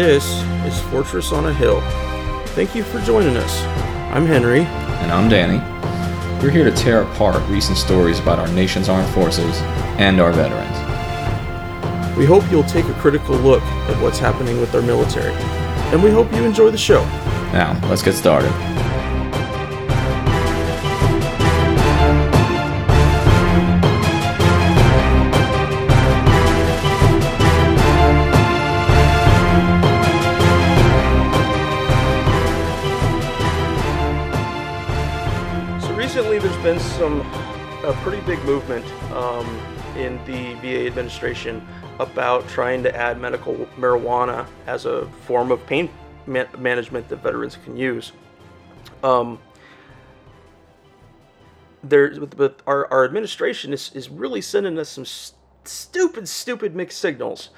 This is Fortress on a Hill. Thank you for joining us. I'm Henry. And I'm Danny. We're here to tear apart recent stories about our nation's armed forces and our veterans. We hope you'll take a critical look at what's happening with our military. And we hope you enjoy the show. Now, let's get started. Some a pretty big movement um, in the VA administration about trying to add medical marijuana as a form of pain ma- management that veterans can use. Um, there, but our, our administration is, is really sending us some s- stupid, stupid mixed signals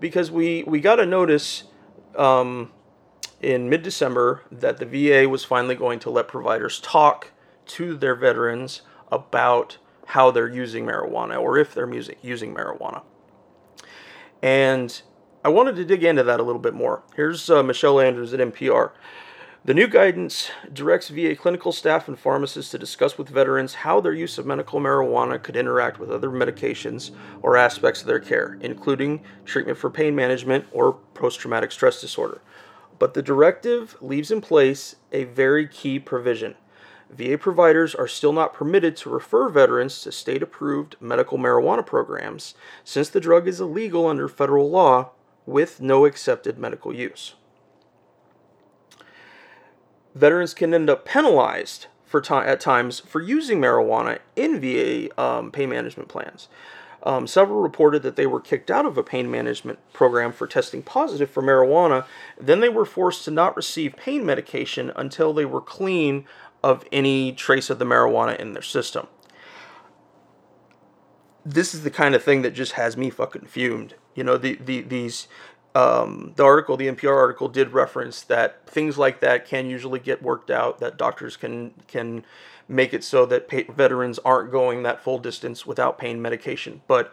because we, we got a notice um, in mid December that the VA was finally going to let providers talk to their veterans about how they're using marijuana or if they're music, using marijuana. And I wanted to dig into that a little bit more. Here's uh, Michelle Andrews at NPR. The new guidance directs VA clinical staff and pharmacists to discuss with veterans how their use of medical marijuana could interact with other medications or aspects of their care, including treatment for pain management or post traumatic stress disorder. But the directive leaves in place a very key provision. VA providers are still not permitted to refer veterans to state approved medical marijuana programs since the drug is illegal under federal law with no accepted medical use. Veterans can end up penalized for ti- at times for using marijuana in VA um, pain management plans. Um, several reported that they were kicked out of a pain management program for testing positive for marijuana. Then they were forced to not receive pain medication until they were clean of any trace of the marijuana in their system. This is the kind of thing that just has me fucking fumed. You know, the, the these um, the article, the NPR article, did reference that things like that can usually get worked out. That doctors can can make it so that veterans aren't going that full distance without pain medication. But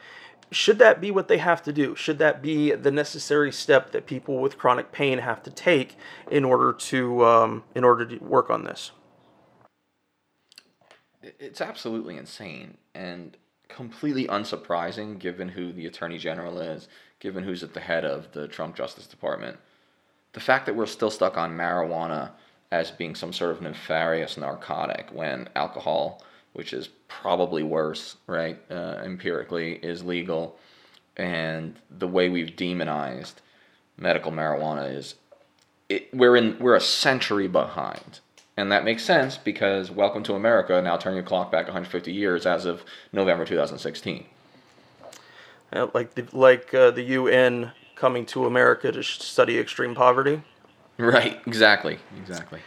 should that be what they have to do? Should that be the necessary step that people with chronic pain have to take in order to um, in order to work on this? It's absolutely insane and completely unsurprising given who the Attorney General is, given who's at the head of the Trump Justice Department. The fact that we're still stuck on marijuana as being some sort of nefarious narcotic when alcohol, which is probably worse, right, uh, empirically, is legal, and the way we've demonized medical marijuana is, it, we're in we're a century behind. And that makes sense because Welcome to America now turn your clock back 150 years as of November 2016. Uh, like the, like uh, the UN coming to America to study extreme poverty. Right, exactly, exactly.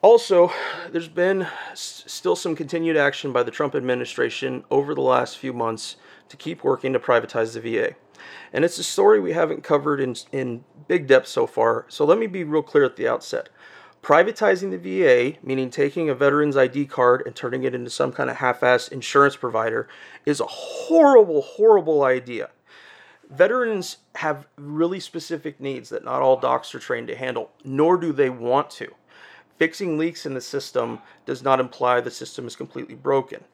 Also, there's been s- still some continued action by the Trump administration over the last few months to keep working to privatize the VA. And it's a story we haven't covered in, in big depth so far, so let me be real clear at the outset. Privatizing the VA, meaning taking a veteran's ID card and turning it into some kind of half assed insurance provider, is a horrible, horrible idea. Veterans have really specific needs that not all docs are trained to handle, nor do they want to. Fixing leaks in the system does not imply the system is completely broken,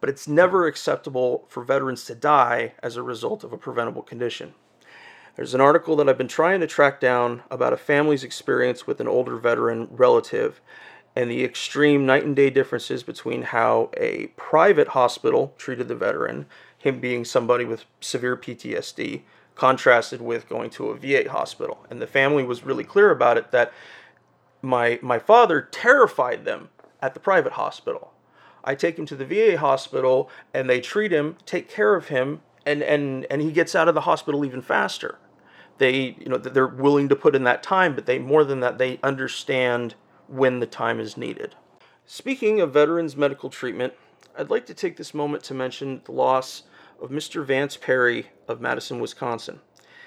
but it's never acceptable for veterans to die as a result of a preventable condition. There's an article that I've been trying to track down about a family's experience with an older veteran relative and the extreme night and day differences between how a private hospital treated the veteran, him being somebody with severe PTSD, contrasted with going to a VA hospital. And the family was really clear about it that my my father terrified them at the private hospital. I take him to the VA hospital and they treat him, take care of him, and and and he gets out of the hospital even faster. They you know they're willing to put in that time, but they more than that they understand when the time is needed. Speaking of veterans medical treatment, I'd like to take this moment to mention the loss of Mr. Vance Perry of Madison, Wisconsin.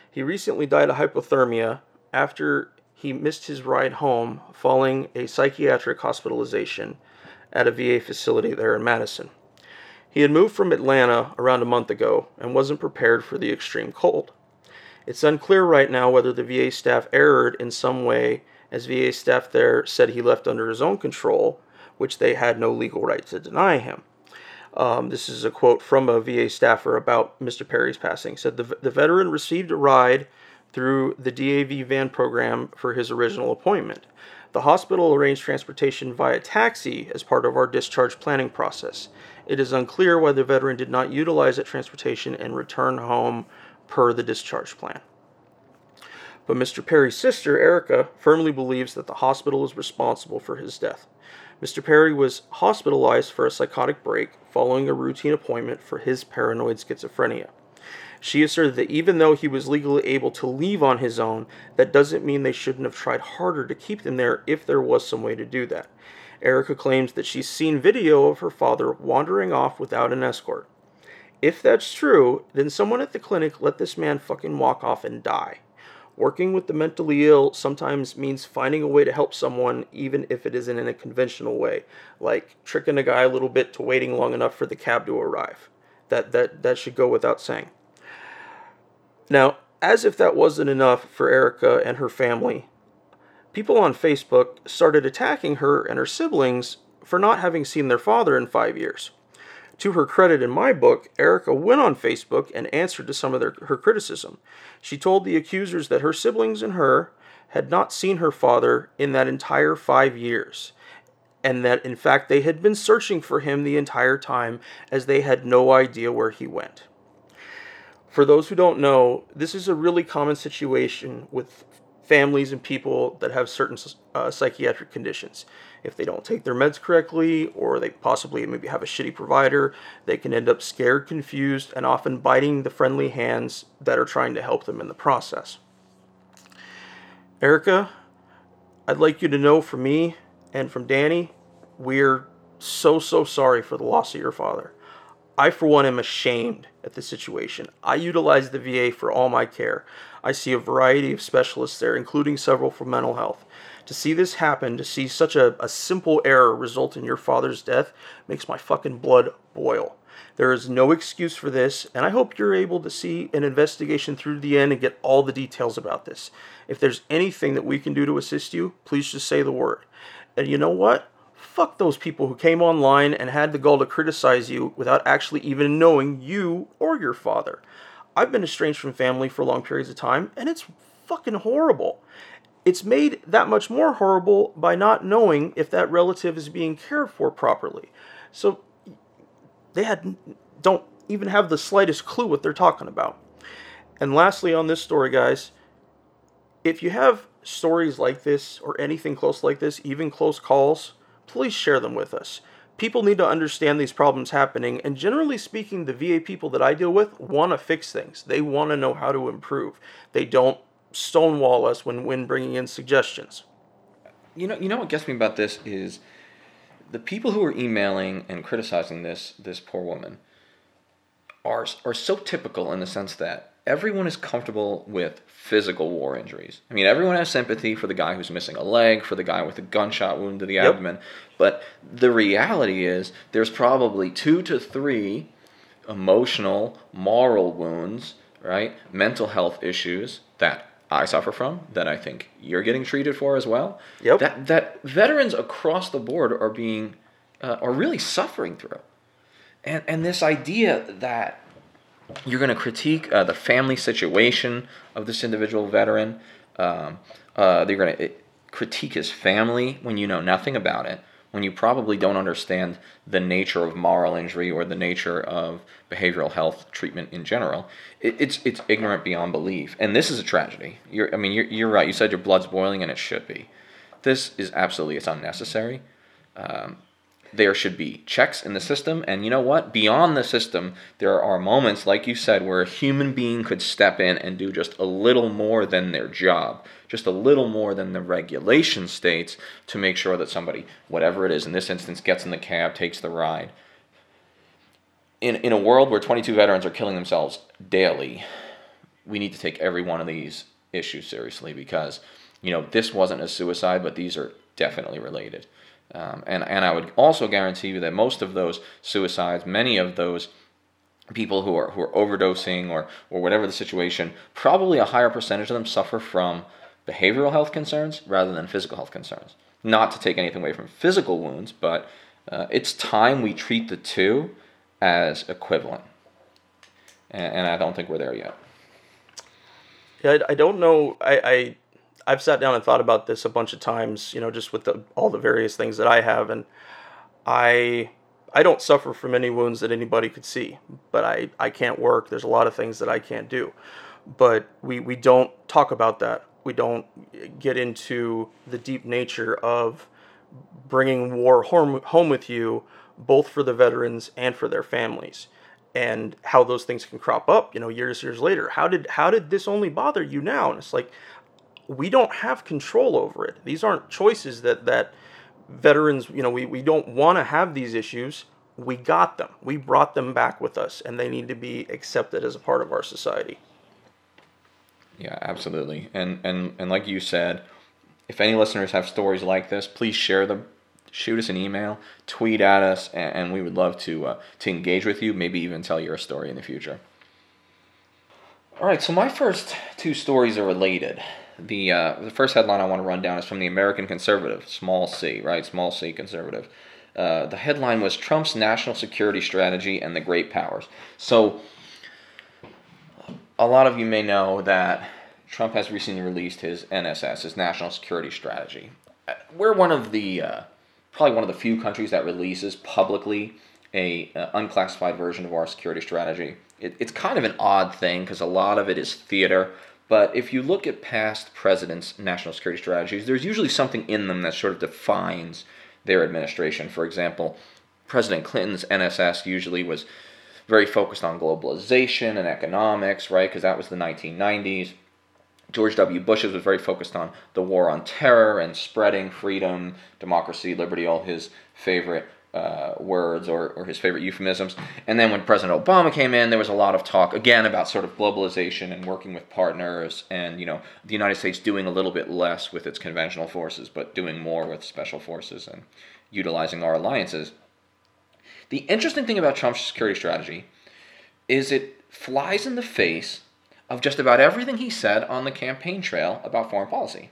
He recently died of hypothermia after he missed his ride home following a psychiatric hospitalization at a VA facility there in Madison. He had moved from Atlanta around a month ago and wasn't prepared for the extreme cold. It's unclear right now whether the VA staff erred in some way, as VA staff there said he left under his own control, which they had no legal right to deny him. Um, this is a quote from a VA staffer about Mr. Perry's passing. Said the, the veteran received a ride through the DAV van program for his original appointment. The hospital arranged transportation via taxi as part of our discharge planning process. It is unclear why the veteran did not utilize that transportation and return home per the discharge plan. But Mr. Perry's sister, Erica, firmly believes that the hospital is responsible for his death. Mr. Perry was hospitalized for a psychotic break following a routine appointment for his paranoid schizophrenia. She asserted that even though he was legally able to leave on his own, that doesn't mean they shouldn't have tried harder to keep him there if there was some way to do that. Erica claims that she's seen video of her father wandering off without an escort. If that's true, then someone at the clinic let this man fucking walk off and die. Working with the mentally ill sometimes means finding a way to help someone, even if it isn't in a conventional way, like tricking a guy a little bit to waiting long enough for the cab to arrive. That, that, that should go without saying. Now, as if that wasn't enough for Erica and her family, people on Facebook started attacking her and her siblings for not having seen their father in five years. To her credit in my book, Erica went on Facebook and answered to some of their, her criticism. She told the accusers that her siblings and her had not seen her father in that entire five years, and that in fact they had been searching for him the entire time as they had no idea where he went. For those who don't know, this is a really common situation with families and people that have certain uh, psychiatric conditions. If they don't take their meds correctly, or they possibly maybe have a shitty provider, they can end up scared, confused, and often biting the friendly hands that are trying to help them in the process. Erica, I'd like you to know from me and from Danny, we're so, so sorry for the loss of your father. I, for one, am ashamed at the situation. I utilize the VA for all my care. I see a variety of specialists there, including several for mental health. To see this happen, to see such a, a simple error result in your father's death, makes my fucking blood boil. There is no excuse for this, and I hope you're able to see an investigation through to the end and get all the details about this. If there's anything that we can do to assist you, please just say the word. And you know what? fuck those people who came online and had the gall to criticize you without actually even knowing you or your father. I've been estranged from family for long periods of time, and it's fucking horrible. It's made that much more horrible by not knowing if that relative is being cared for properly. So they had don't even have the slightest clue what they're talking about. And lastly on this story, guys, if you have stories like this or anything close like this, even close calls, please share them with us. People need to understand these problems happening, and generally speaking, the VA people that I deal with want to fix things. They want to know how to improve. They don't stonewall us when, when bringing in suggestions. You know, you know what gets me about this is the people who are emailing and criticizing this this poor woman are are so typical in the sense that everyone is comfortable with physical war injuries. I mean, everyone has sympathy for the guy who's missing a leg, for the guy with a gunshot wound to the yep. abdomen, but the reality is there's probably two to three emotional, moral wounds, right? Mental health issues that I suffer from that I think you're getting treated for as well. Yep. That that veterans across the board are being uh, are really suffering through. And and this idea that you're going to critique uh, the family situation of this individual veteran. Um, uh, you're going to eh, critique his family when you know nothing about it, when you probably don't understand the nature of moral injury or the nature of behavioral health treatment in general. It, it's it's ignorant beyond belief, and this is a tragedy. You're, I mean, you're, you're right. You said your blood's boiling, and it should be. This is absolutely it's unnecessary. Um, there should be checks in the system. And you know what? Beyond the system, there are moments, like you said, where a human being could step in and do just a little more than their job, just a little more than the regulation states to make sure that somebody, whatever it is, in this instance, gets in the cab, takes the ride. In, in a world where 22 veterans are killing themselves daily, we need to take every one of these issues seriously because, you know, this wasn't a suicide, but these are definitely related. Um, and, and I would also guarantee you that most of those suicides, many of those people who are who are overdosing or or whatever the situation, probably a higher percentage of them suffer from behavioral health concerns rather than physical health concerns. Not to take anything away from physical wounds, but uh, it's time we treat the two as equivalent. And, and I don't think we're there yet. Yeah, I, I don't know. I, I I've sat down and thought about this a bunch of times. You know, just with the, all the various things that I have, and I I don't suffer from any wounds that anybody could see, but I, I can't work. There's a lot of things that I can't do. But we, we don't talk about that. We don't get into the deep nature of bringing war home, home with you, both for the veterans and for their families, and how those things can crop up, you know, years, years later. How did, how did this only bother you now? And it's like, we don't have control over it. These aren't choices that, that, veterans, you know, we, we don't want to have these issues. We got them. We brought them back with us, and they need to be accepted as a part of our society. Yeah, absolutely. And and and like you said, if any listeners have stories like this, please share them. Shoot us an email, tweet at us, and, and we would love to uh, to engage with you. Maybe even tell your story in the future. All right, so my first two stories are related the uh, the first headline I want to run down is from the American Conservative, small c, right? Small c conservative. Uh, the headline was Trump's national security strategy and the great powers. So, a lot of you may know that Trump has recently released his NSS, his national security strategy. We're one of the uh, probably one of the few countries that releases publicly a uh, unclassified version of our security strategy. It, it's kind of an odd thing because a lot of it is theater but if you look at past presidents' national security strategies, there's usually something in them that sort of defines their administration. For example, President Clinton's NSS usually was very focused on globalization and economics, right? Because that was the 1990s. George W. Bush's was very focused on the war on terror and spreading freedom, democracy, liberty, all his favorite uh, words or, or his favorite euphemisms. And then when President Obama came in, there was a lot of talk again about sort of globalization and working with partners, and you know the United States doing a little bit less with its conventional forces, but doing more with special forces and utilizing our alliances. The interesting thing about Trump's security strategy is it flies in the face of just about everything he said on the campaign trail about foreign policy.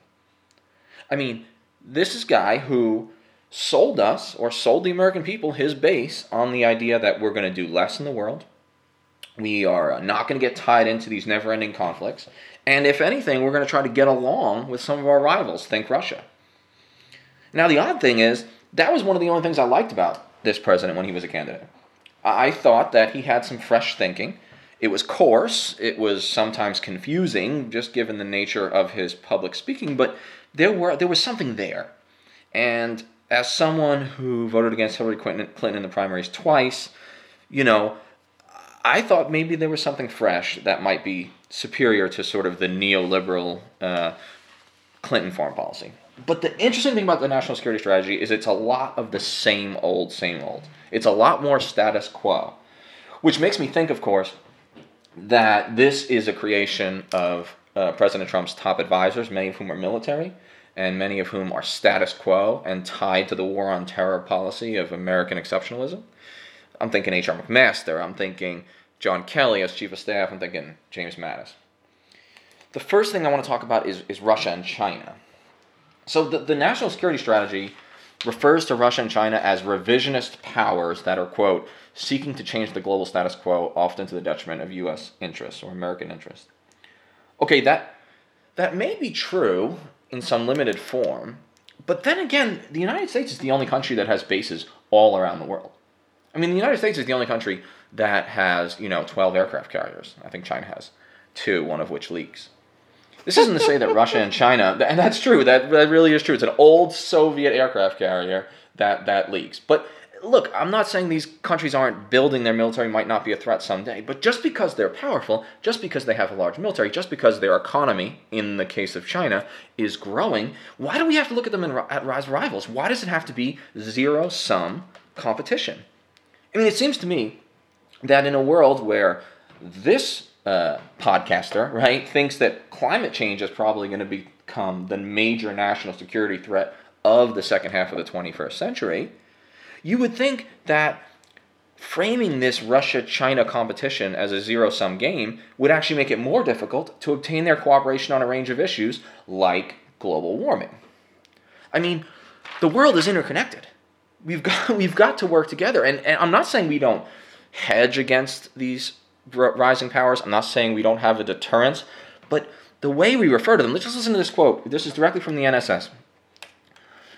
I mean, this is a guy who sold us or sold the American people his base on the idea that we're going to do less in the world. We are not going to get tied into these never ending conflicts. And if anything, we're going to try to get along with some of our rivals, think Russia. Now, the odd thing is, that was one of the only things I liked about this president when he was a candidate. I thought that he had some fresh thinking. It was coarse, it was sometimes confusing, just given the nature of his public speaking, but there were there was something there. And as someone who voted against Hillary Clinton in the primaries twice, you know, I thought maybe there was something fresh that might be superior to sort of the neoliberal uh, Clinton foreign policy. But the interesting thing about the national security strategy is it's a lot of the same old, same old. It's a lot more status quo, which makes me think, of course, that this is a creation of uh, President Trump's top advisors, many of whom are military, and many of whom are status quo and tied to the war on terror policy of American exceptionalism. I'm thinking H.R. McMaster, I'm thinking John Kelly as Chief of Staff, I'm thinking James Mattis. The first thing I want to talk about is, is Russia and China. So, the, the national security strategy refers to Russia and China as revisionist powers that are, quote, seeking to change the global status quo, often to the detriment of U.S. interests or American interests. Okay, that, that may be true in some limited form. But then again, the United States is the only country that has bases all around the world. I mean, the United States is the only country that has, you know, 12 aircraft carriers. I think China has two, one of which leaks. This isn't to say that Russia and China, and that's true, that, that really is true. It's an old Soviet aircraft carrier that, that leaks. But look, I'm not saying these countries aren't building their military might not be a threat someday, but just because they're powerful, just because they have a large military, just because their economy, in the case of China, is growing, why do we have to look at them in, rise rivals? Why does it have to be zero sum competition? I mean, it seems to me that in a world where this uh, podcaster, right, thinks that climate change is probably going to become the major national security threat of the second half of the 21st century, you would think that framing this Russia China competition as a zero sum game would actually make it more difficult to obtain their cooperation on a range of issues like global warming. I mean, the world is interconnected. We've got, we've got to work together. And, and I'm not saying we don't hedge against these rising powers, I'm not saying we don't have a deterrence, but the way we refer to them, let's just listen to this quote. This is directly from the NSS.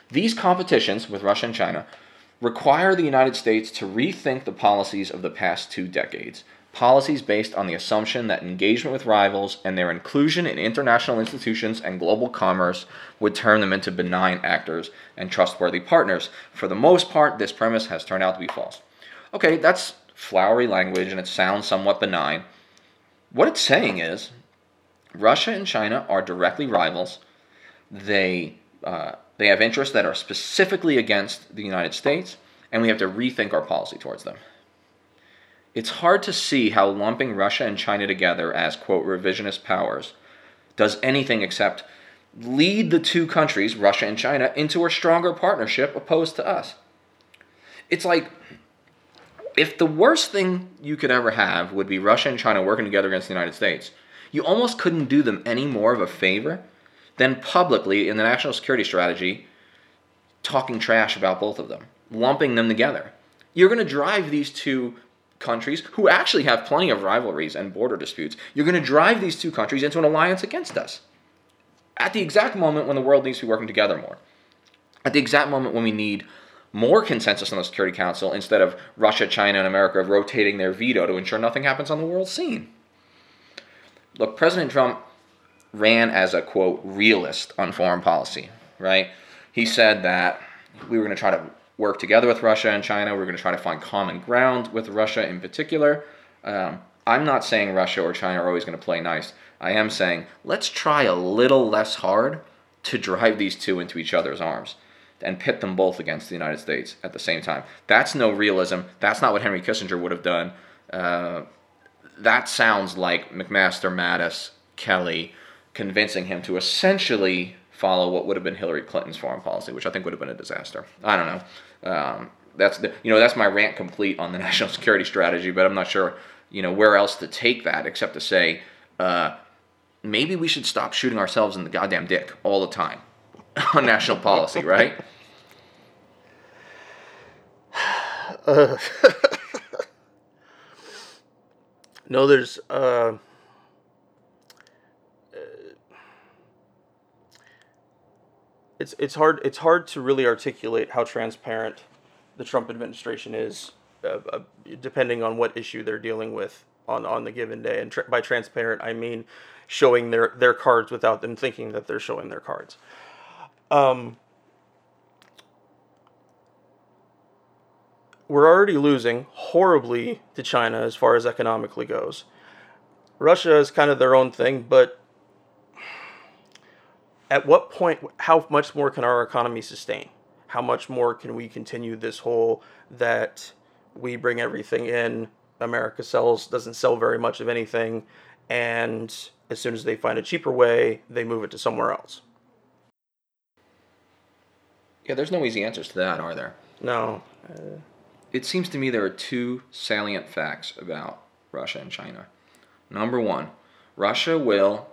These competitions with Russia and China require the United States to rethink the policies of the past two decades. Policies based on the assumption that engagement with rivals and their inclusion in international institutions and global commerce would turn them into benign actors and trustworthy partners. For the most part, this premise has turned out to be false. Okay, that's flowery language and it sounds somewhat benign. What it's saying is Russia and China are directly rivals. They uh, they have interests that are specifically against the United States, and we have to rethink our policy towards them. It's hard to see how lumping Russia and China together as, quote, revisionist powers does anything except lead the two countries, Russia and China, into a stronger partnership opposed to us. It's like if the worst thing you could ever have would be Russia and China working together against the United States, you almost couldn't do them any more of a favor than publicly in the national security strategy talking trash about both of them, lumping them together. You're going to drive these two countries who actually have plenty of rivalries and border disputes. You're going to drive these two countries into an alliance against us. At the exact moment when the world needs to be working together more. At the exact moment when we need more consensus on the Security Council instead of Russia, China, and America rotating their veto to ensure nothing happens on the world scene. Look, President Trump ran as a quote realist on foreign policy, right? He said that we were going to try to work together with Russia and China. We are going to try to find common ground with Russia in particular. Um, I'm not saying Russia or China are always going to play nice. I am saying let's try a little less hard to drive these two into each other's arms and pit them both against the United States at the same time. That's no realism. That's not what Henry Kissinger would have done. Uh, that sounds like McMaster, Mattis, Kelly, convincing him to essentially follow what would have been Hillary Clinton's foreign policy, which I think would have been a disaster. I don't know. Um, that's the you know that's my rant complete on the national security strategy, but I'm not sure you know where else to take that except to say uh, maybe we should stop shooting ourselves in the goddamn dick all the time on national policy, right? Uh, no, there's. Uh it's it's hard it's hard to really articulate how transparent the Trump administration is, uh, uh, depending on what issue they're dealing with on on the given day. And by transparent, I mean showing their their cards without them thinking that they're showing their cards. Um, we're already losing horribly to China as far as economically goes. Russia is kind of their own thing, but at what point, how much more can our economy sustain? How much more can we continue this whole that we bring everything in, America sells doesn't sell very much of anything, and as soon as they find a cheaper way, they move it to somewhere else. Yeah, there's no easy answers to that, are there? No. Uh, it seems to me there are two salient facts about Russia and China. Number one, Russia will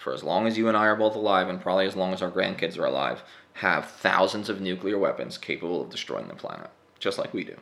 for as long as you and I are both alive, and probably as long as our grandkids are alive, have thousands of nuclear weapons capable of destroying the planet, just like we do.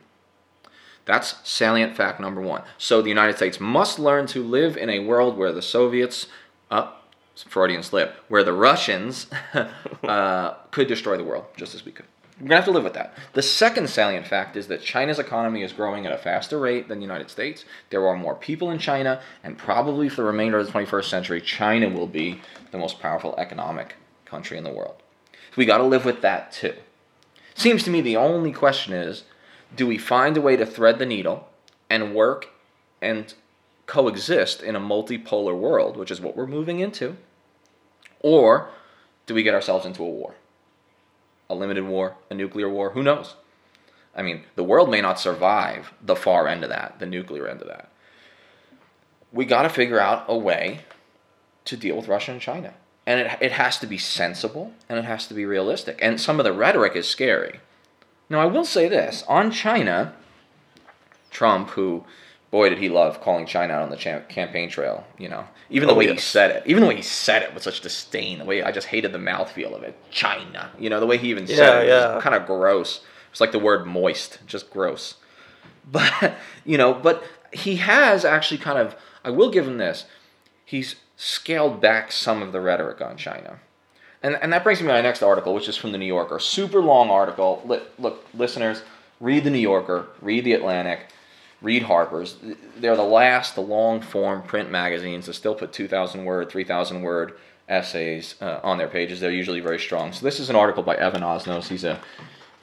That's salient fact number one. So the United States must learn to live in a world where the Soviets, uh, Freudian slip, where the Russians uh, could destroy the world, just as we could. We're going to have to live with that. The second salient fact is that China's economy is growing at a faster rate than the United States. There are more people in China, and probably for the remainder of the 21st century, China will be the most powerful economic country in the world. So we got to live with that too. Seems to me the only question is do we find a way to thread the needle and work and coexist in a multipolar world, which is what we're moving into? Or do we get ourselves into a war? A limited war, a nuclear war, who knows? I mean, the world may not survive the far end of that, the nuclear end of that. We got to figure out a way to deal with Russia and China. And it, it has to be sensible and it has to be realistic. And some of the rhetoric is scary. Now, I will say this on China, Trump, who, boy, did he love calling China out on the cha- campaign trail. You know, even the Oh, way he said it, even the way he said it with such disdain. The way I just hated the mouthfeel of it. China. You know, the way he even Yeah, said it yeah. was kind of gross. It's like the word moist, just gross. But you know, but he has actually kind of. I will give him this. He's scaled back some of the rhetoric on China. And, and that brings me to my next article, which is from the New Yorker. Super long article. Look, listeners, read the New Yorker, read the Atlantic, read Harper's. They're the last, the long form print magazines that still put 2,000 word, 3,000 word essays uh, on their pages. They're usually very strong. So this is an article by Evan Osnos. He's a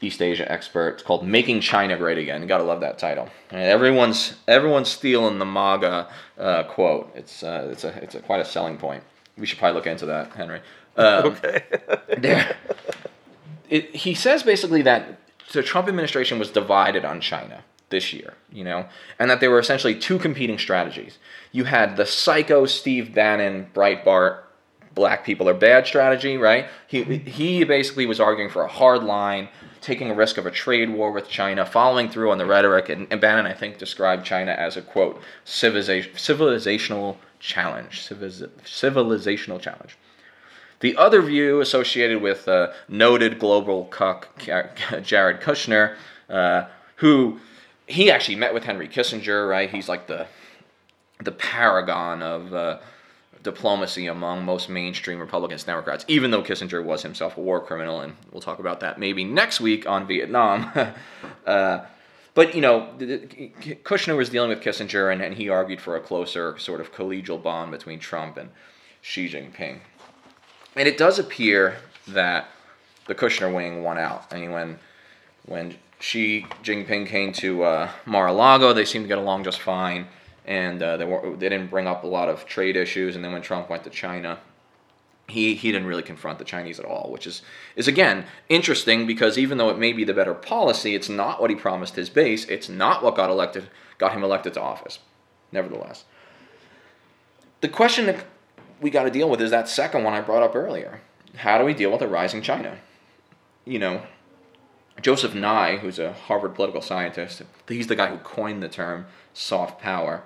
East Asia expert. It's called "Making China Great Again." You gotta love that title. And everyone's everyone's stealing the MAGA uh, quote. It's uh, it's a it's a, quite a selling point. We should probably look into that, Henry. Um, Okay. there, it, he says basically that the Trump administration was divided on China this year, you know, and that there were essentially two competing strategies. You had the psycho Steve Bannon, Breitbart, black people are bad strategy, right? He he basically was arguing for a hard line, taking a risk of a trade war with China, following through on the rhetoric, and, and Bannon I think described China as a quote civilization, civilizational challenge, civiliz- civilizational challenge. The other view associated with uh, noted global cuck Jared Kushner, uh, who he actually met with Henry Kissinger, right? He's like the the paragon of uh, diplomacy among most mainstream Republicans and Democrats, even though Kissinger was himself a war criminal, and we'll talk about that maybe next week on Vietnam. uh, but you know, Kushner was dealing with Kissinger, and, and he argued for a closer sort of collegial bond between Trump and Xi Jinping. And it does appear that the Kushner wing won out. I mean, when when Xi Jinping came to uh, Mar-a-Lago, they seemed to get along just fine, and uh, they were they didn't bring up a lot of trade issues. And then when Trump went to China, he he didn't really confront the Chinese at all, which is is again interesting because even though it may be the better policy, it's not what he promised his base. It's not what got elected got him elected to office. Nevertheless, the question that we got to deal with is that second one I brought up earlier. How do we deal with a rising China? You know, Joseph Nye, who's a Harvard political scientist, he's the guy who coined the term soft power.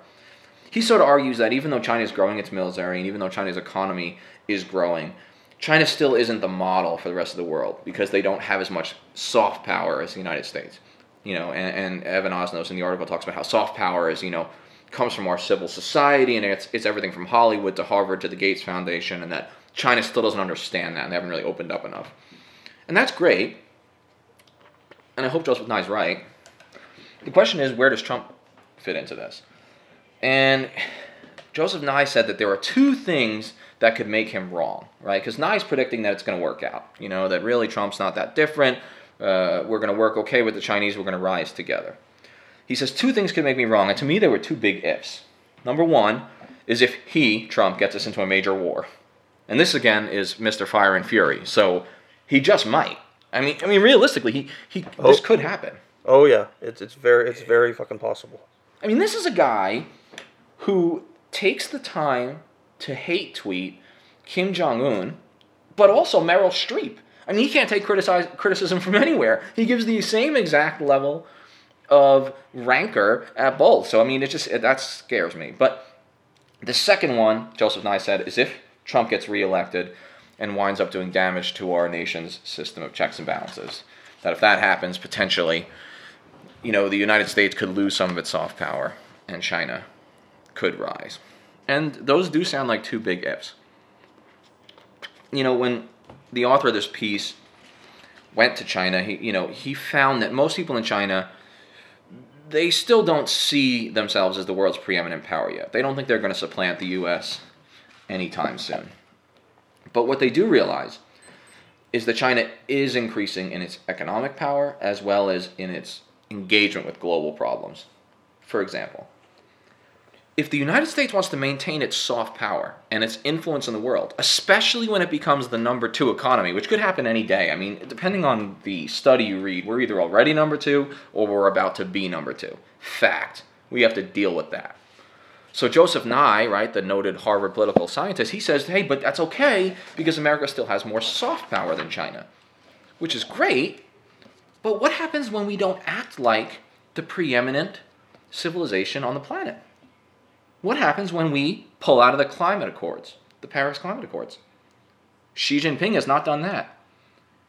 He sort of argues that even though China is growing its military and even though China's economy is growing, China still isn't the model for the rest of the world because they don't have as much soft power as the United States. You know, and, and Evan Osnos in the article talks about how soft power is, you know, comes from our civil society and it's, it's everything from Hollywood to Harvard to the Gates Foundation and that China still doesn't understand that and they haven't really opened up enough. And that's great. And I hope Joseph Nye's right. The question is, where does Trump fit into this? And Joseph Nye said that there are two things that could make him wrong, right? Because Nye's predicting that it's going to work out. You know, that really Trump's not that different. Uh, we're going to work okay with the Chinese. We're going to rise together. He says two things could make me wrong. And to me, there were two big ifs. Number one is if he, Trump, gets us into a major war. And this, again, is Mr. Fire and Fury. So he just might. I mean, I mean, realistically, he, he this Oh. could happen. Oh yeah, it's it's very it's very fucking possible. I mean, this is a guy who takes the time to hate tweet Kim Jong Un, but also Meryl Streep. I mean, he can't take criticize, criticism from anywhere. He gives the same exact level of rancor at both. So I mean, it just it, that scares me. But the second one, Joseph Nye said, is if Trump gets reelected and winds up doing damage to our nation's system of checks and balances. That if that happens, potentially, you know, the United States could lose some of its soft power and China could rise. And those do sound like two big ifs. You know, when the author of this piece went to China, he you know, he found that most people in China they still don't see themselves as the world's preeminent power yet. They don't think they're going to supplant the US anytime soon. But what they do realize is that China is increasing in its economic power as well as in its engagement with global problems. For example, if the United States wants to maintain its soft power and its influence in the world, especially when it becomes the number two economy, which could happen any day, I mean, depending on the study you read, we're either already number two or we're about to be number two. Fact. We have to deal with that. So Joseph Nye, right, the noted Harvard political scientist, he says, hey, but that's okay because America still has more soft power than China, which is great. But what happens when we don't act like the preeminent civilization on the planet. What happens when we pull out of the climate accords, the Paris Climate Accords? Xi Jinping has not done that.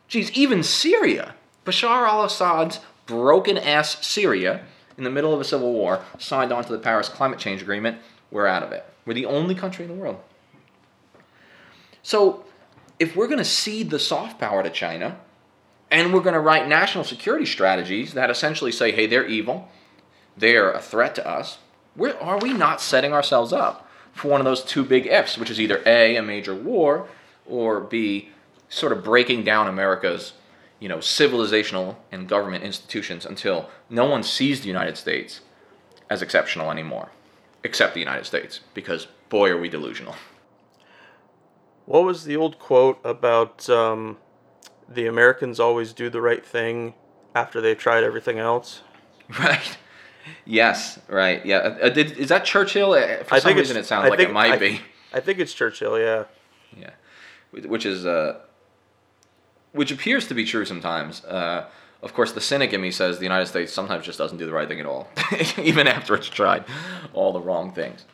Geez, even Syria, Bashar al Assad's broken ass Syria, in the middle of a civil war, signed on to the Paris Climate Change Agreement. We're out of it. We're the only country in the world. So, if we're going to cede the soft power to China, and we're going to write national security strategies that essentially say, hey, they're evil, they're a threat to us, where, are we not setting ourselves up for one of those two big ifs, which is either A, a major war, or B, sort of breaking down America's you know, civilizational and government institutions until no one sees the United States as exceptional anymore, except the United States, because boy, are we delusional. What was the old quote about um, the Americans always do the right thing after they've tried everything else? Right. Yes. Right. Yeah. Uh, did, is that Churchill? Uh, for I some reason, it sounds I like think, it might I, be. I think it's Churchill. Yeah. Yeah. Which is uh, which appears to be true sometimes. Uh, of course, the cynic in me says the United States sometimes just doesn't do the right thing at all, even after it's tried all the wrong things.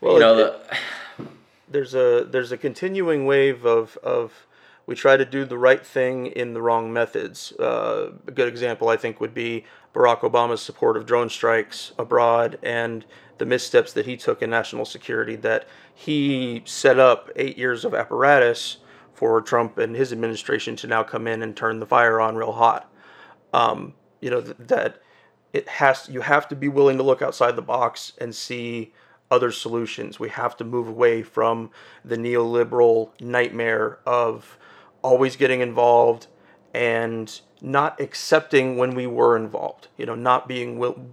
Well, you know, it, the, there's a there's a continuing wave of of we try to do the right thing in the wrong methods. Uh, a good example, I think, would be Barack Obama's support of drone strikes abroad and the missteps that he took in national security. That he set up eight years of apparatus for Trump and his administration to now come in and turn the fire on real hot. Um, you know th- that it has you have to be willing to look outside the box and see other solutions. We have to move away from the neoliberal nightmare of always getting involved and not accepting when we were involved. You know, not being will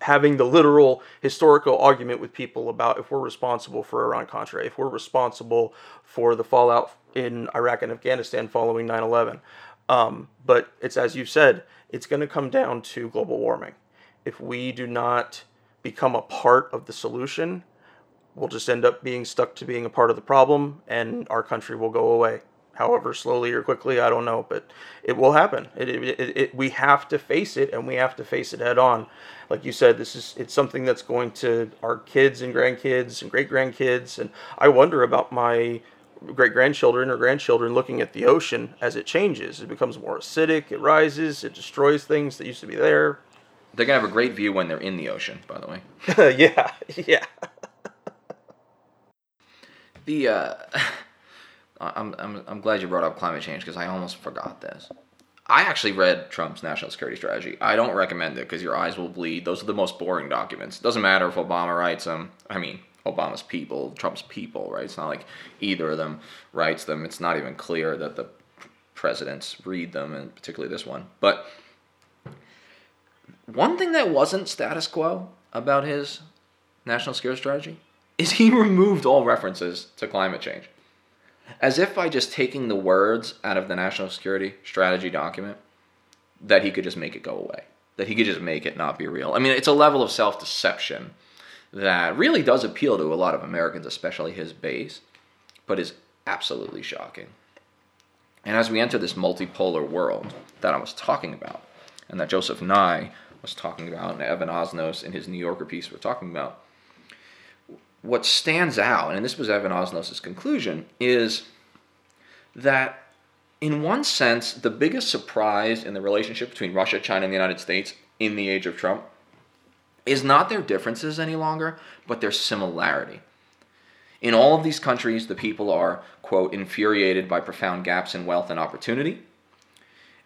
having the literal historical argument with people about if we're responsible for Iran Contra, if we're responsible for the fallout in Iraq and Afghanistan following 9 11. Um, but it's as you said, it's going to come down to global warming. If we do not become a part of the solution, we'll just end up being stuck to being a part of the problem and our country will go away. However, slowly or quickly, I don't know, but it will happen. It, it, it, it, we have to face it and we have to face it head on. Like you said, this is it's something that's going to our kids and grandkids and great grandkids. And I wonder about my great grandchildren or grandchildren looking at the ocean as it changes. It becomes more acidic, it rises, it destroys things that used to be there. They're gonna have a great view when they're in the ocean, by the way. yeah, yeah. the uh, I'm, I'm I'm glad you brought up climate change because I almost forgot this. I actually read Trump's national security strategy. I don't recommend it because your eyes will bleed. Those are the most boring documents. It doesn't matter if Obama writes them. I mean, Obama's people, Trump's people, right? It's not like either of them writes them. It's not even clear that the presidents read them, and particularly this one. But one thing that wasn't status quo about his national security strategy is he removed all references to climate change. As if by just taking the words out of the national security strategy document, that he could just make it go away. That he could just make it not be real. I mean, it's a level of self deception that really does appeal to a lot of Americans, especially his base, but is absolutely shocking. And as we enter this multipolar world that I was talking about, and that Joseph Nye was talking about, and Evan Osnos in his New Yorker piece were talking about, what stands out, and this was Evan Osnos's conclusion, is that in one sense, the biggest surprise in the relationship between Russia, China, and the United States in the age of Trump is not their differences any longer, but their similarity. In all of these countries, the people are, quote, infuriated by profound gaps in wealth and opportunity.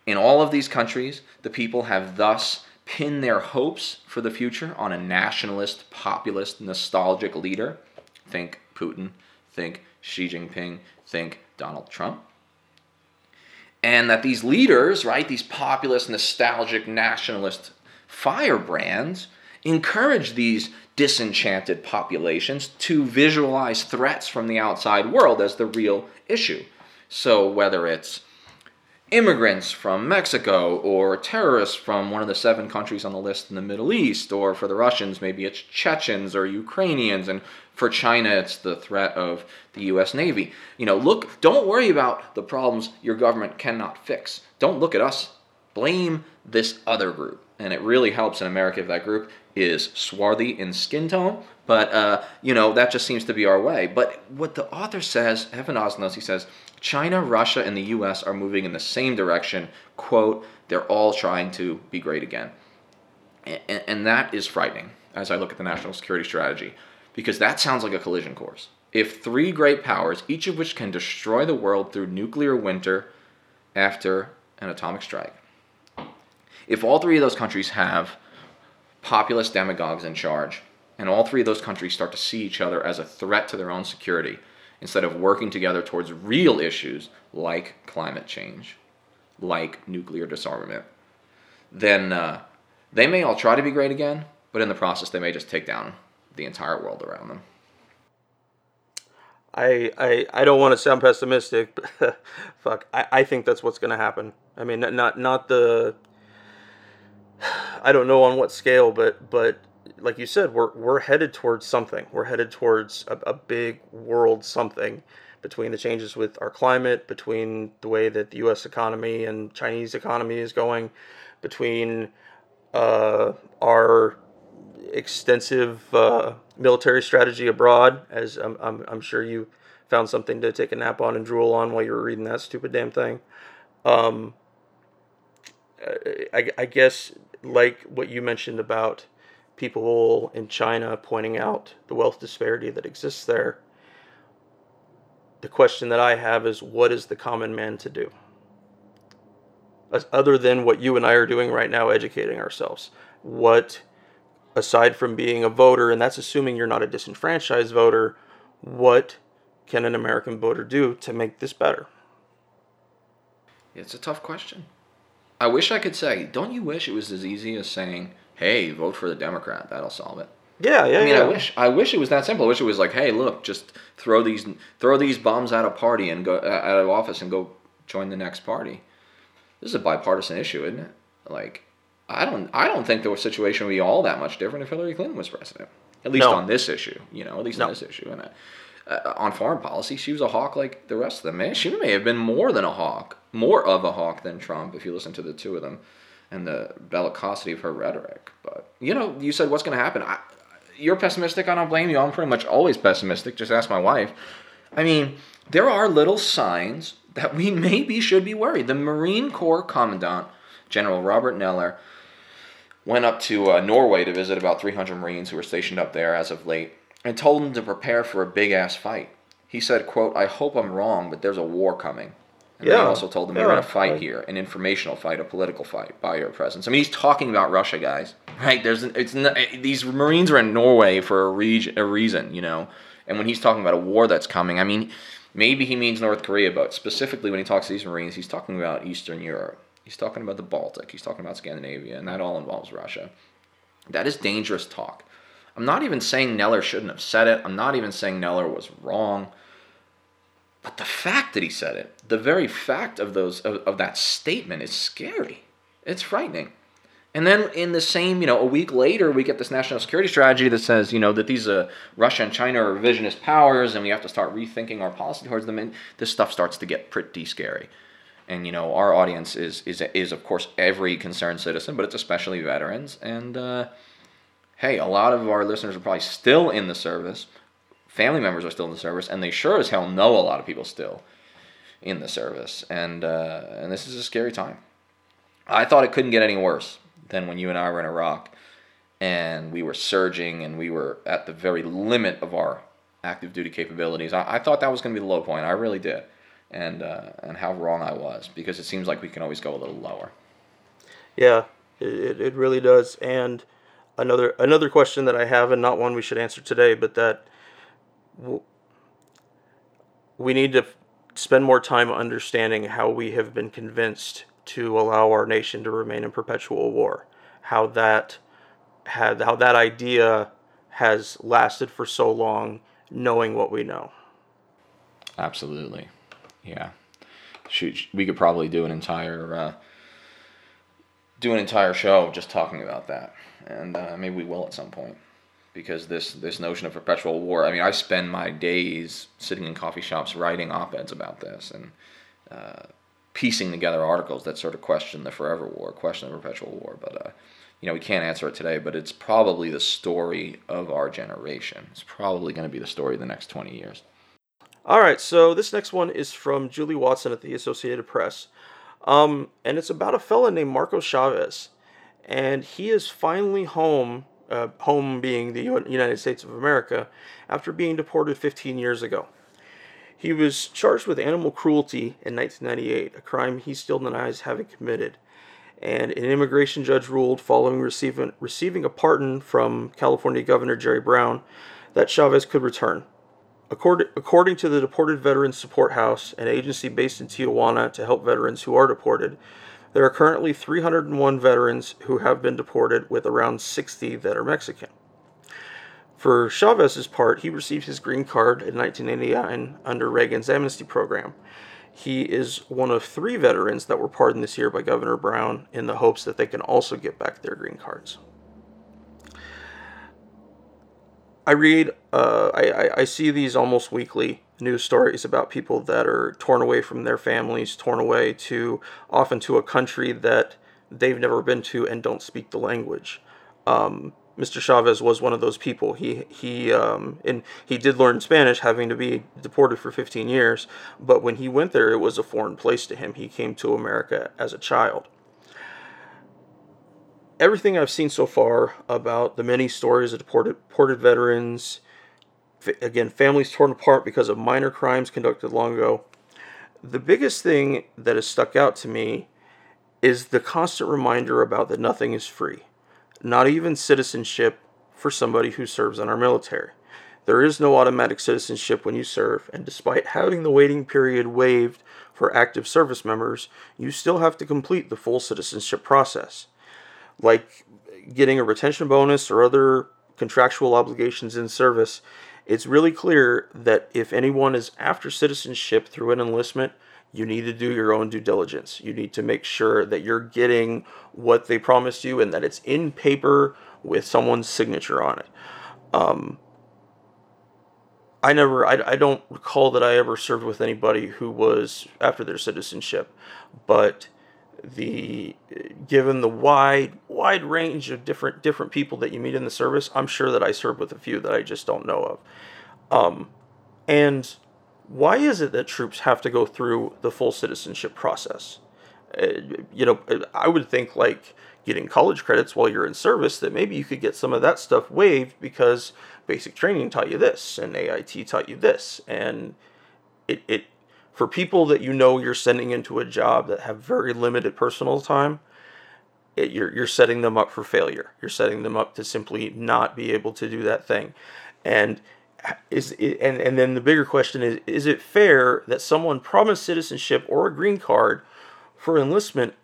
In all of these countries, the people have thus pinned their hopes for the future on a nationalist, populist, nostalgic leader. Think Putin, think Xi Jinping, think Donald Trump. And that these leaders, right, these populist, nostalgic, nationalist firebrands, encourage these disenchanted populations to visualize threats from the outside world as the real issue. So, whether it's immigrants from Mexico or terrorists from one of the seven countries on the list in the Middle East, or for the Russians, maybe it's Chechens or Ukrainians, and for China, it's the threat of the US Navy. You know, look, don't worry about the problems your government cannot fix. Don't look at us. Blame this other group and it really helps in America if that group is swarthy in skin tone. But uh, you know that just seems to be our way. But what the author says, Evan Osnos, he says, China, Russia, and the U.S. are moving in the same direction. "Quote: They're all trying to be great again," and, and that is frightening as I look at the national security strategy, because that sounds like a collision course. If three great powers, each of which can destroy the world through nuclear winter after an atomic strike, if all three of those countries have populist demagogues in charge, and all three of those countries start to see each other as a threat to their own security, instead of working together towards real issues like climate change, like nuclear disarmament, then uh, they may all try to be great again, but in the process, they may just take down the entire world around them. I, I, I don't want to sound pessimistic, but fuck, I, I think that's what's going to happen. I mean, not not the I don't know on what scale, but but like you said, we're we're headed towards something. We're headed towards a, a big world something between the changes with our climate, between the way that the U.S. economy and Chinese economy is going, between uh, our extensive uh, military strategy abroad, as I'm, I'm, I'm, sure you found something to take a nap on and drool on while you were reading that stupid damn thing. Um, I, I guess like what you mentioned about people in China pointing out the wealth disparity that exists there. The question that I have is what is the common man to do? Other than what you and I are doing right now, educating ourselves. What, aside from being a voter, and that's assuming you're not a disenfranchised voter, what can an American voter do to make this better? It's a tough question. I wish I could say, don't you wish it was as easy as saying, "Hey, vote for the Democrat. That'll solve it." Yeah, yeah. I mean, yeah. I wish I wish it was that simple. I wish it was like, "Hey, look, just throw these throw these bums out of party and go out of office and go join the next party." This is a bipartisan issue, isn't it? Like, I don't I don't think the situation would be all that much different if Hillary Clinton was president. At least no. on this issue, you know, at least no. on this issue. And uh, on foreign policy, she was a hawk like the rest of them. Man, she may have been more than a hawk, more of a hawk than Trump if you listen to the two of them and the bellicosity of her rhetoric. But you know, you said what's going to happen. I, you're pessimistic. I don't blame you. I'm pretty much always pessimistic. Just ask my wife. I mean, there are little signs that we maybe should be worried. The Marine Corps Commandant, General Robert Neller, went up to uh, Norway to visit about 300 Marines who were stationed up there as of late and told them to prepare for a big ass fight. He said, quote, I hope I'm wrong, but there's a war coming. And yeah. he also told them, You're going a fight right. here, an informational fight, a political fight by your presence. I mean, he's talking about Russia, guys. Right? There's it's not, eh, These Marines are in Norway for a, region, a reason, you know? And when he's talking about a war that's coming, I mean, maybe he means North Korea, but specifically when he talks to these Marines, he's talking about Eastern Europe. He's talking about the Baltic. He's talking about Scandinavia, and that all involves Russia. That is dangerous talk. I'm not even saying Neller shouldn't have said it. I'm not even saying Neller was wrong. But the fact that he said it, the very fact of those of, of that statement is scary. It's frightening. And then in the same, you know, a week later, we get this national security strategy that says, you know, that these uh, Russia and China are revisionist powers, and we have to start rethinking our policy towards them. And this stuff starts to get pretty scary. And you know, our audience is is is of course every concerned citizen, but it's especially veterans. And uh, hey, a lot of our listeners are probably still in the service. Family members are still in the service, and they sure as hell know a lot of people still in the service. And uh, and this is a scary time. I thought it couldn't get any worse than when you and I were in Iraq, and we were surging, and we were at the very limit of our active duty capabilities. I, I thought that was going to be the low point. I really did, and uh, and how wrong I was because it seems like we can always go a little lower. Yeah, it, it really does, and another another question that I have, and not one we should answer today, but that we need to spend more time understanding how we have been convinced to allow our nation to remain in perpetual war, how that had how that idea has lasted for so long, knowing what we know. Absolutely, yeah. Shoot, we could probably do an entire uh, do an entire show just talking about that and uh, maybe we will at some point because this this notion of perpetual war. I mean, I spend my days sitting in coffee shops writing op-eds about this and uh, piecing together articles that sort of question the forever war, question the perpetual war. But uh, you know, we can't answer it today, but it's probably the story of our generation. It's probably going to be the story of the next 20 years. All right, so this next one is from Julie Watson at the Associated Press. Um, and it's about a fella named Marco Chavez. And he is finally home, uh, home being the United States of America, after being deported 15 years ago. He was charged with animal cruelty in 1998, a crime he still denies having committed. And an immigration judge ruled, following receiving, receiving a pardon from California Governor Jerry Brown, that Chavez could return. According, according to the Deported Veterans Support House, an agency based in Tijuana to help veterans who are deported, there are currently 301 veterans who have been deported, with around 60 that are Mexican. For Chavez's part, he received his green card in 1989 under Reagan's amnesty program. He is one of three veterans that were pardoned this year by Governor Brown in the hopes that they can also get back their green cards. I read, uh, I, I see these almost weekly news stories about people that are torn away from their families, torn away to often to a country that they've never been to and don't speak the language. Um, Mr. Chavez was one of those people. He he um, and he did learn Spanish, having to be deported for 15 years. But when he went there, it was a foreign place to him. He came to America as a child everything I've seen so far about the many stories of deported, deported veterans, again, families torn apart because of minor crimes conducted long ago, the biggest thing that has stuck out to me is the constant reminder about that nothing is free, not even citizenship for somebody who serves in our military. There is no automatic citizenship when you serve, and despite having the waiting period waived for active service members, you still have to complete the full citizenship process like getting a retention bonus or other contractual obligations in service, it's really clear that if anyone is after citizenship through an enlistment, you need to do your own due diligence. You need to make sure that you're getting what they promised you and that it's in paper with someone's signature on it. Um, I never, I, I don't recall that I ever served with anybody who was after their citizenship, but the given the wide wide range of different different people that you meet in the service, I'm sure that I served with a few that I just don't know of. Um, and why is it that troops have to go through the full citizenship process? Uh, you know, I would think like getting college credits while you're in service that maybe you could get some of that stuff waived because basic training taught you this and AIT taught you this and it, it for people that you know you're sending into a job that have very limited personal time, it, you're you're setting them up for failure. You're setting them up to simply not be able to do that thing, and is it, and and then the bigger question is: Is it fair that someone promised citizenship or a green card for enlistment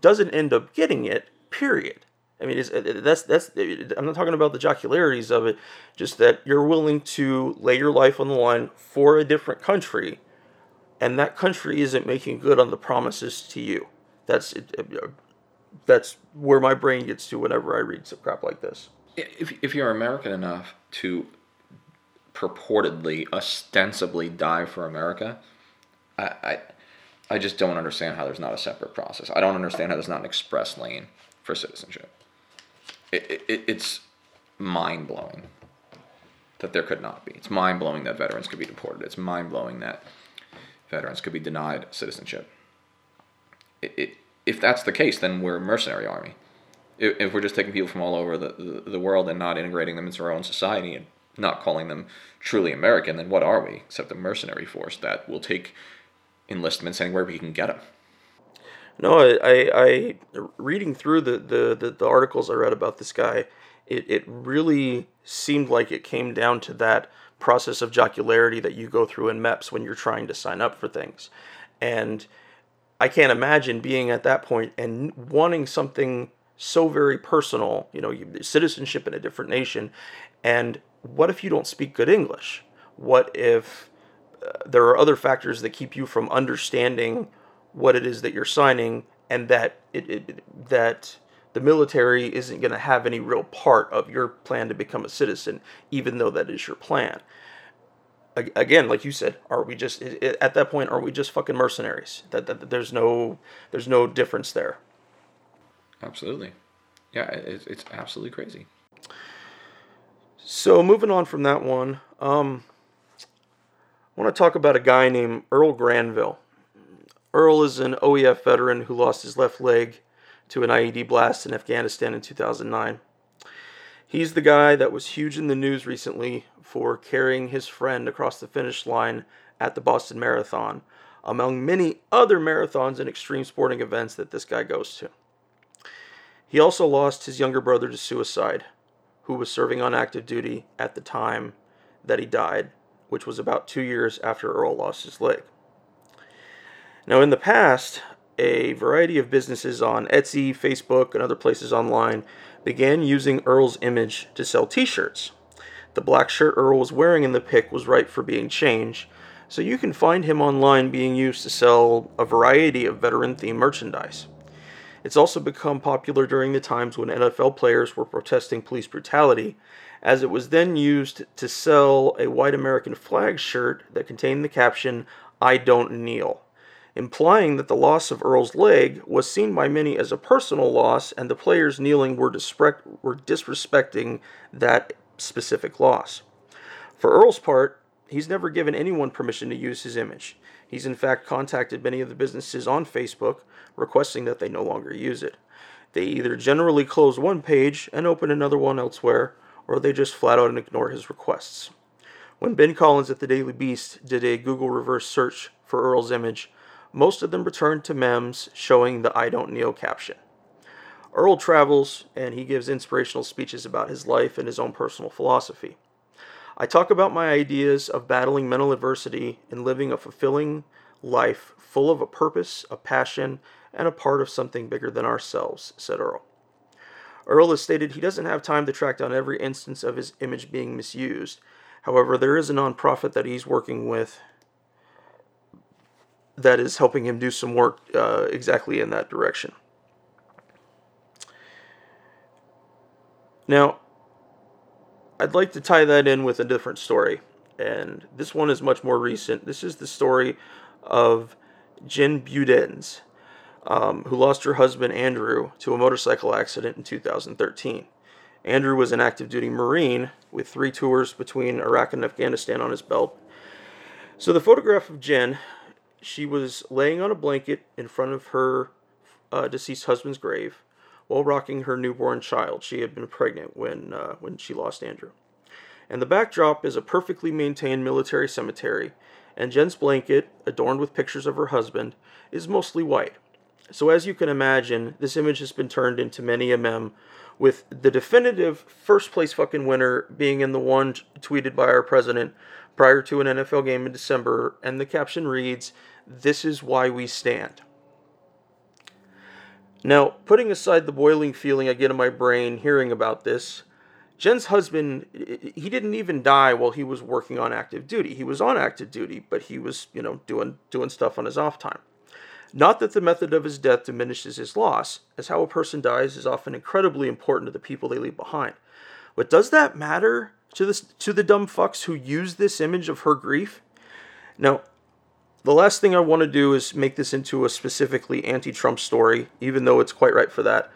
doesn't end up getting it? Period. I mean, is, uh, that's that's. I'm not talking about the jocularities of it. Just that you're willing to lay your life on the line for a different country and that country isn't making good on the promises to you. That's it, uh, that's where my brain gets to whenever I read some crap like this. If if you're American enough to purportedly, ostensibly die for America, I, I I just don't understand how there's not a separate process. I don't understand how there's not an express lane for citizenship. It, it, it's mind blowing that there could not be. It's mind blowing that veterans could be deported. It's mind blowing that veterans could be denied citizenship. It, it, if that's the case, then we're a mercenary army. If, we're just taking people from all over the, the, the world and not integrating them into our own society and not calling them truly American, then what are we except a mercenary force that will take enlistments anywhere we can get them? No, I, I, I reading through the, the, the, the articles I read about this guy, it, it really seemed like it came down to that process of jocularity that you go through in MEPS when you're trying to sign up for things. And I can't imagine being at that point and wanting something so very personal, you know, citizenship in a different nation. And what if you don't speak good English? What if uh, there are other factors that keep you from understanding what it is that you're signing and that it, it that the military isn't going to have any real part of your plan to become a citizen, even though that is your plan. Again, like you said, are we just at that point? Are we just fucking mercenaries? That, that, that there's no there's no difference there. Absolutely, Yeah, it's, it's absolutely crazy. So moving on from that one, um, I want to talk about a guy named Earl Granville. Earl is an OEF veteran who lost his left leg to an IED blast in Afghanistan in 2009. He's the guy that was huge in the news recently for carrying his friend across the finish line at the Boston Marathon, among many other marathons and extreme sporting events that this guy goes to. He also lost his younger brother to suicide, who was serving on active duty at the time that he died, which was about two years after Earl lost his leg. Now, in the past, a variety of businesses on Etsy, Facebook, and other places online began using Earl's image to sell t shirts. The black shirt Earl was wearing in the pic was ripe for being changed, so you can find him online being used to sell a variety of veteran themed merchandise. It's also become popular during the times when NFL players were protesting police brutality, as it was then used to sell a white American flag shirt that contained the caption, I don't kneel implying that the loss of Earl's leg was seen by many as a personal loss and the players kneeling were, were disrespecting that specific loss. For Earl's part, he's never given anyone permission to use his image. He's in fact contacted many of the businesses on Facebook requesting that they no longer use it. They either generally close one page and open another one elsewhere, or they just flat out ignore his requests. When Ben Collins at the Daily Beast did a Google reverse search for Earl's image, most of them return to memes showing the I don't kneel caption. Earl travels and he gives inspirational speeches about his life and his own personal philosophy. I talk about my ideas of battling mental adversity and living a fulfilling life full of a purpose, a passion, and a part of something bigger than ourselves, said Earl. Earl has stated he doesn't have time to track down every instance of his image being misused. However, there is a nonprofit that he's working with that is helping him do some work uh, exactly in that direction. Now, I'd like to tie that in with a different story, and this one is much more recent. This is the story of Jen Budens, um, who lost her husband Andrew to a motorcycle accident in 2013. Andrew was an active duty Marine with three tours between Iraq and Afghanistan on his belt. So the photograph of Jen she was laying on a blanket in front of her uh, deceased husband's grave while rocking her newborn child. She had been pregnant when uh, when she lost Andrew. And the backdrop is a perfectly maintained military cemetery, and Jen's blanket, adorned with pictures of her husband, is mostly white. So as you can imagine, this image has been turned into many a meme, with the definitive first place fucking winner being in the one tweeted by our president prior to an NFL game in December, and the caption reads, this is why we stand. Now, putting aside the boiling feeling I get in my brain hearing about this, Jen's husband, he didn't even die while he was working on active duty. He was on active duty, but he was, you know, doing doing stuff on his off time. Not that the method of his death diminishes his loss, as how a person dies is often incredibly important to the people they leave behind. But does that matter to this to the dumb fucks who use this image of her grief? Now, the last thing I want to do is make this into a specifically anti Trump story, even though it's quite right for that.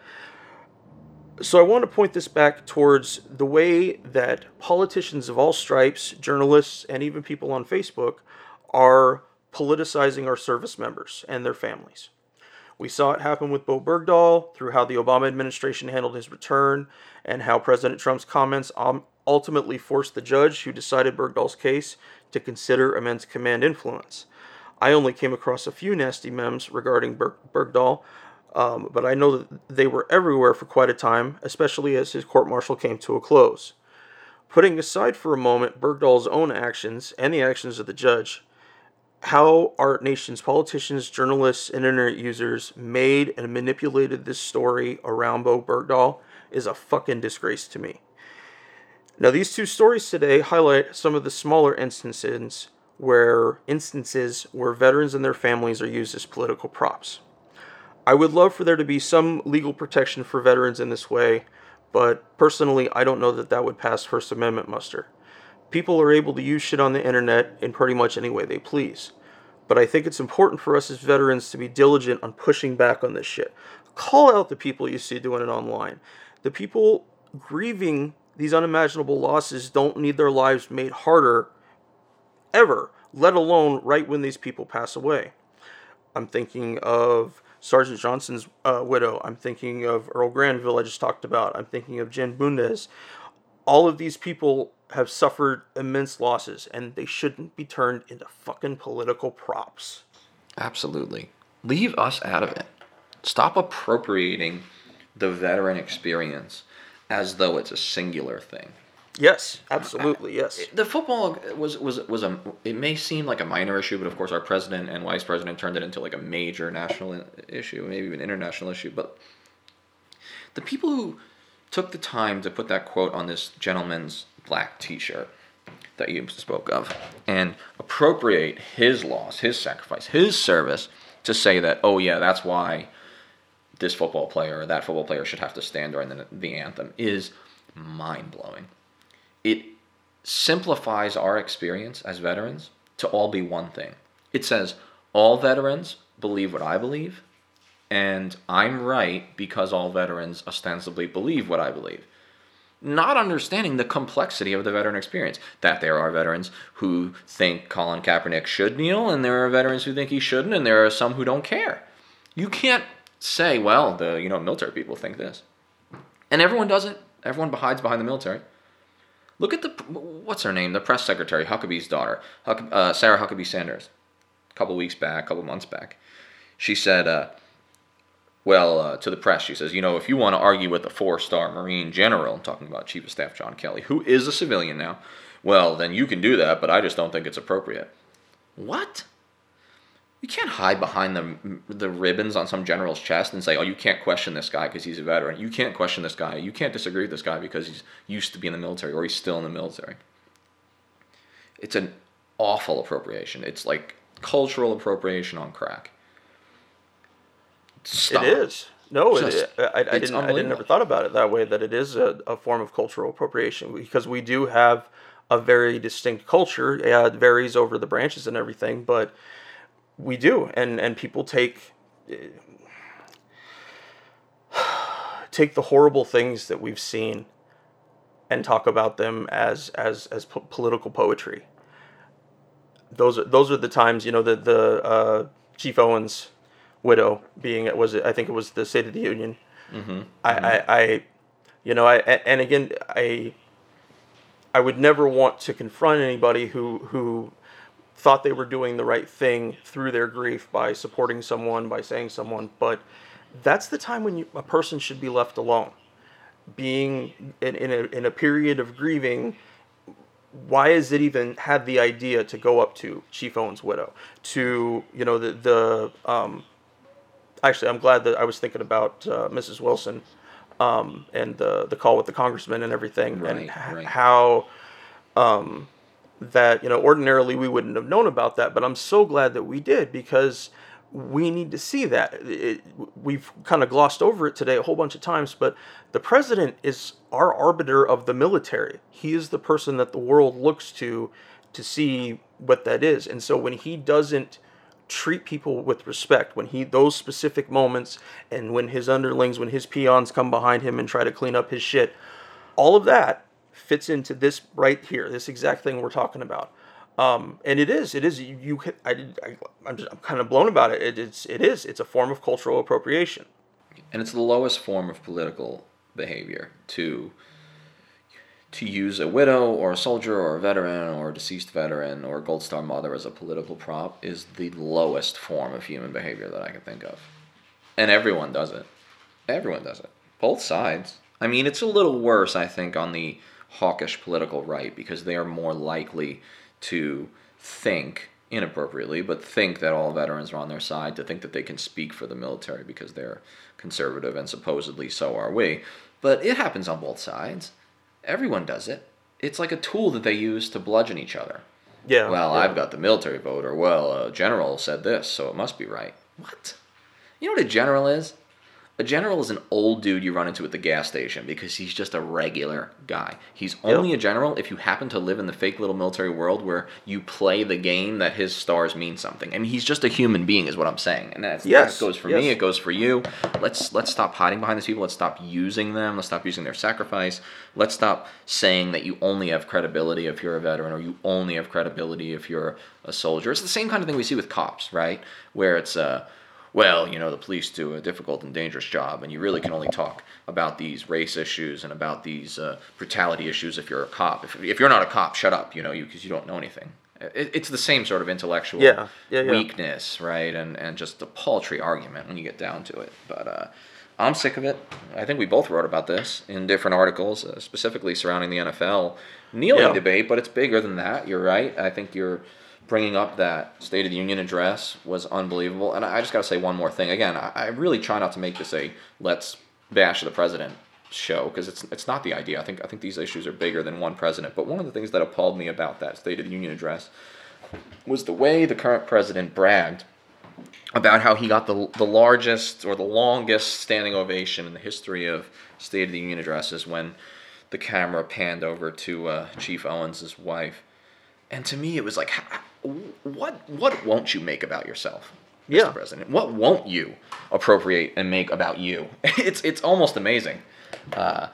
So I want to point this back towards the way that politicians of all stripes, journalists, and even people on Facebook are politicizing our service members and their families. We saw it happen with Bowe Bergdahl through how the Obama administration handled his return and how President Trump's comments um, ultimately forced the judge who decided Bergdahl's case to consider immense command influence. I only came across a few nasty memes regarding Berg- Bergdahl, um, but I know that they were everywhere for quite a time, especially as his court martial came to a close. Putting aside for a moment Bergdahl's own actions and the actions of the judge, how our nation's politicians, journalists, and internet users made and manipulated this story around Bowe Bergdahl is a fucking disgrace to me. Now, these two stories today highlight some of the smaller instances where instances where veterans and their families are used as political props. I would love for there to be some legal protection for veterans in this way, but personally, I don't know that that would pass First Amendment muster. People are able to use shit on the internet in pretty much any way they please. But I think it's important for us as veterans to be diligent on pushing back on this shit. Call out the people you see doing it online. The people grieving these unimaginable losses don't need their lives made harder ever, let alone right when these people pass away. I'm thinking of Sergeant Johnson's uh, widow. I'm thinking of Earl Granville, I just talked about. I'm thinking of Jen Bundes. All of these people have suffered immense losses, and they shouldn't be turned into fucking political props. Absolutely. Leave us out of it. Stop appropriating the veteran experience as though it's a singular thing. Yes, uh, absolutely, uh, yes. The football was was was a. It may seem like a minor issue, but of course, our president and vice president turned it into like a major national issue, maybe even international issue. But the people who took the time to put that quote on this gentleman's black T-shirt that you spoke of and appropriate his loss, his sacrifice, his service to say that, oh yeah, that's why this football player or that football player should have to stand during the, the anthem is mind blowing. It simplifies our experience as veterans to all be one thing. It says all veterans believe what I believe, and I'm right because all veterans ostensibly believe what I believe. Not understanding the complexity of the veteran experience. That there are veterans who think Colin Kaepernick should kneel, and there are veterans who think he shouldn't, and there are some who don't care. You can't say, well, the you know military people think this, and everyone does it. Everyone hides behind the military. Look at the what's her name, the press secretary, Huckabee's daughter, Huck, uh, Sarah Huckabee Sanders. A couple weeks back, a couple months back, she said, uh, well, uh, to the press, she says, you know, if you want to argue with a four-star Marine general, I'm talking about Chief of Staff John Kelly, who is a civilian now, well, then you can do that, but I just don't think it's appropriate. What? You can't hide behind the the ribbons on some general's chest and say, "Oh, you can't question this guy because he's a veteran. You can't question this guy. You can't disagree with this guy because he's used to be in the military or he's still in the military." It's an awful appropriation. It's like cultural appropriation on crack. Stop. It is. No, Just, it, I, I didn't. I didn't ever thought about it that way. That it is a, a form of cultural appropriation because we do have a very distinct culture. Yeah, it varies over the branches and everything, but we do, and and people take take the horrible things that we've seen and talk about them as as as po- political poetry. Those are those are the times you know the the uh, Chief Owens widow being it was I think it was the State of the Union. Mm-hmm. I, mm-hmm. I, I you know I and again I I would never want to confront anybody who who thought they were doing the right thing through their grief by supporting someone, by saying someone, but that's the time when you, a person should be left alone. Being in, in, a, in a period of grieving, why is it even had the idea to go up to Chief Owens' widow? To, you know, the, the um, actually, I'm glad that I was thinking about uh, Mrs. Wilson um, and the, the call with the congressman and everything, right, and right. how um, that you know ordinarily we wouldn't have known about that but i'm so glad that we did because we need to see that. It, we've kind of glossed over it today a whole bunch of times but the president is our arbiter of the military. He is the person that the world looks to to see what that is. And so when he doesn't treat people with respect when he those specific moments and when his underlings when his peons come behind him and try to clean up his shit all of that fits into this right here, this exact thing we're talking about. Um, and it is, it is. You, you I, I, I'm kind of blown about it. it. It's, it is. It's a form of cultural appropriation. And it's the lowest form of political behavior to to use a widow or a soldier or a veteran or a deceased veteran or a Gold Star mother as a political prop is the lowest form of human behavior that I can think of. And everyone does it. Everyone does it. Both sides. I mean, it's a little worse, I think, on the hawkish political right because they are more likely to think inappropriately, but think that all veterans are on their side, to think that they can speak for the military because they're conservative and supposedly so are we. But it happens on both sides. Everyone does it. It's like a tool that they use to bludgeon each other. Yeah. Well, yeah. I've got the military vote, or well, a general said this, so it must be right. What? You know what a general is? A general is an old dude you run into at the gas station because he's just a regular guy. He's only a general if you happen to live in the fake little military world where you play the game that his stars mean something. I mean, he's just a human being, is what I'm saying. And that's, Yes, that goes for yes. me. It goes for you. Let's let's stop hiding behind these people. Let's stop using them. Let's stop using their sacrifice. Let's stop saying that you only have credibility if you're a veteran or you only have credibility if you're a soldier. It's the same kind of thing we see with cops, right? Where it's uh well, you know, the police do a difficult and dangerous job, and you really can only talk about these race issues and about these uh, brutality issues if you're a cop. If, if you're not a cop, shut up, you know, because you don't know anything. It, it's the same sort of intellectual Yeah, yeah, yeah. weakness, right? And and just a paltry argument when you get down to it. But uh, I'm sick of it. I think we both wrote about this in different articles, uh, specifically surrounding the NFL kneeling debate. But it's bigger than that. You're right. I think you're bringing up that State of the Union address was unbelievable. And I just got to say one more thing. Again, I, really try not to make this a let's bash the president show because it's it's not the idea. I think I think these issues are bigger than one president. But one of the things that appalled me about that State of the Union address was the way the current president bragged about how he got the the largest or the longest standing ovation in the history of State of the Union addresses when the camera panned over to uh, Chief Owens' wife, and to me it was like, what what won't you make about yourself, Mr. Yeah. President? What won't you appropriate and make about you? It's it's almost amazing. Uh,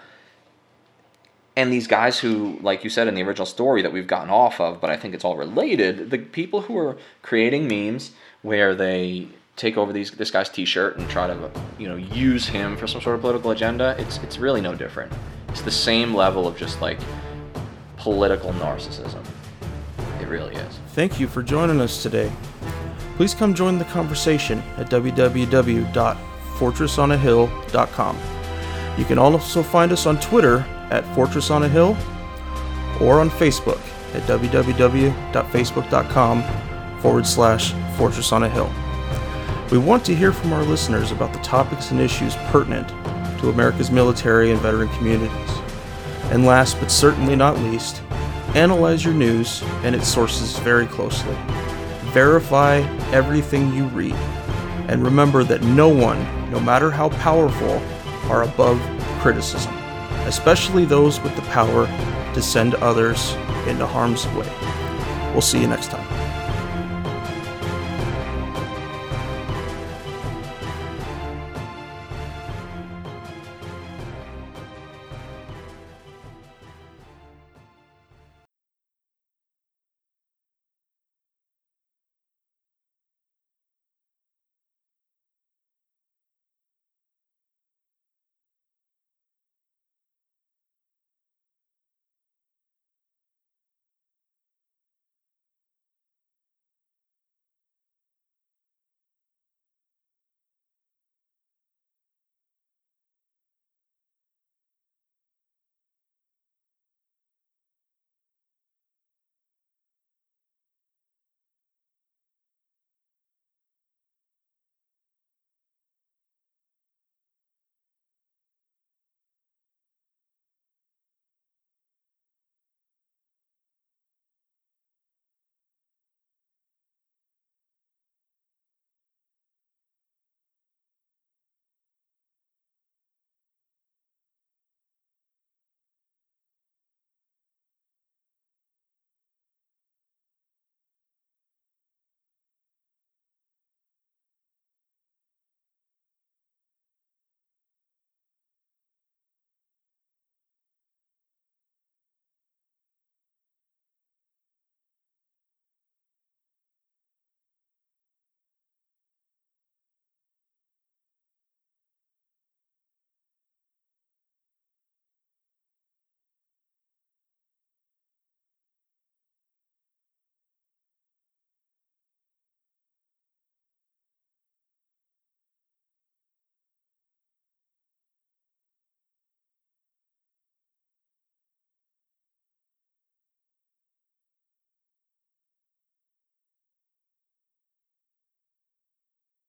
and these guys who, like you said in the original story that we've gotten off of, but I think it's all related, the people who are creating memes where they take over these this guy's t-shirt and try to you know use him for some sort of political agenda, it's it's really no different. It's the same level of just like political narcissism. It really is. Thank you for joining us today. Please come join the conversation at www.fortressonahill.com. You can also find us on Twitter at Fortress on a Hill or on Facebook at www.facebook.com forward slash Fortress on a Hill. We want to hear from our listeners about the topics and issues pertinent to America's military and veteran communities. And last but certainly not least, analyze your news and its sources very closely. Verify everything you read. And remember that no one, no matter how powerful, are above criticism, especially those with the power to send others into harm's way. We'll see you next time.